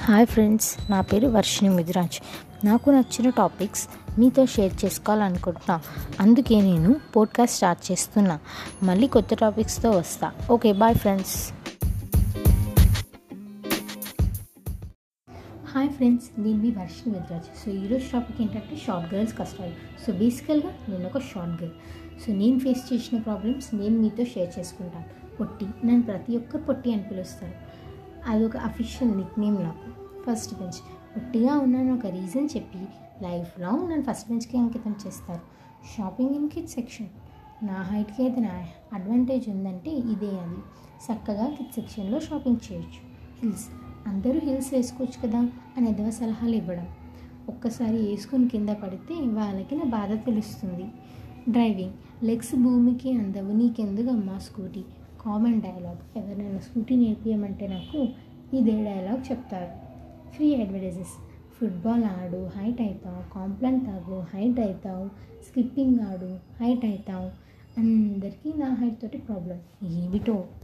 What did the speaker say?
Hi friends నా పేరు వర్షిణి ముదిరాజ్. నాకు నచ్చిన టాపిక్స్ మీతో షేర్ చేసుకోవాలనుకుంటున్నా. అందుకే నేను పోడ్కాస్ట్ స్టార్ట్ చేస్తున్నా. మళ్ళీ కొత్త టాపిక్స్తో వస్తా. Okay bye friends. Hi friends నేను మీ వర్షిణి ముదిరాజ్. సో ఈరోజు టాపిక్ ఏంటంటే షార్ట్ గర్ల్స్ కష్టాలు. సో బేసికల్గా నేను ఒక షార్ట్ గర్ల్. సో నేను ఫేస్ చేసిన ప్రాబ్లమ్స్ నేను మీతో షేర్ చేసుకుంటాను. పొట్టి నన్ను ప్రతి ఒక్కరు పొట్టి అని పిలుస్తారు. అదొక అఫీషియల్ నిక్ నేమ్ నాకు. ఫస్ట్ బెంచ్ ఒట్టిగా ఉన్నాను ఒక రీజన్ చెప్పి లైఫ్ లాంగ్ నన్ను ఫస్ట్ బెంచ్కి అంకితం చేస్తారు? షాపింగ్ ఇన్ కిడ్ సెక్షన్ నా హైట్కి ఏదైనా అడ్వాంటేజ్ ఉందంటే ఇదే అది. చక్కగా కిడ్ సెక్షన్లో షాపింగ్ చేయొచ్చు. హిల్స్ అందరూ హిల్స్ వేసుకోవచ్చు కదా అని ఎదవ సలహాలు ఇవ్వడం. ఒక్కసారి వేసుకుని కింద పడితే వాళ్ళకి నా బాధ తెలుస్తుంది. డ్రైవింగ్ లెగ్స్ భూమికి అందవు. నీకెందుకమ్మా స్కూటీ కామన్ డైలాగ్ ఎవరైనా స్కూటీ నేర్పియమంటే నాకు ఇదే డైలాగ్ చెప్తారు. ఫ్రీ అడ్వర్టైజెస్ ఫుట్బాల్ ఆడు హైట్ అవుతావు కాంప్లైంట్ తాగు హైట్ అవుతావు స్కిప్పింగ్ ఆడు హైట్ అవుతావు అందరికీ నా హైట్ తోటి ప్రాబ్లం ఏమిటో?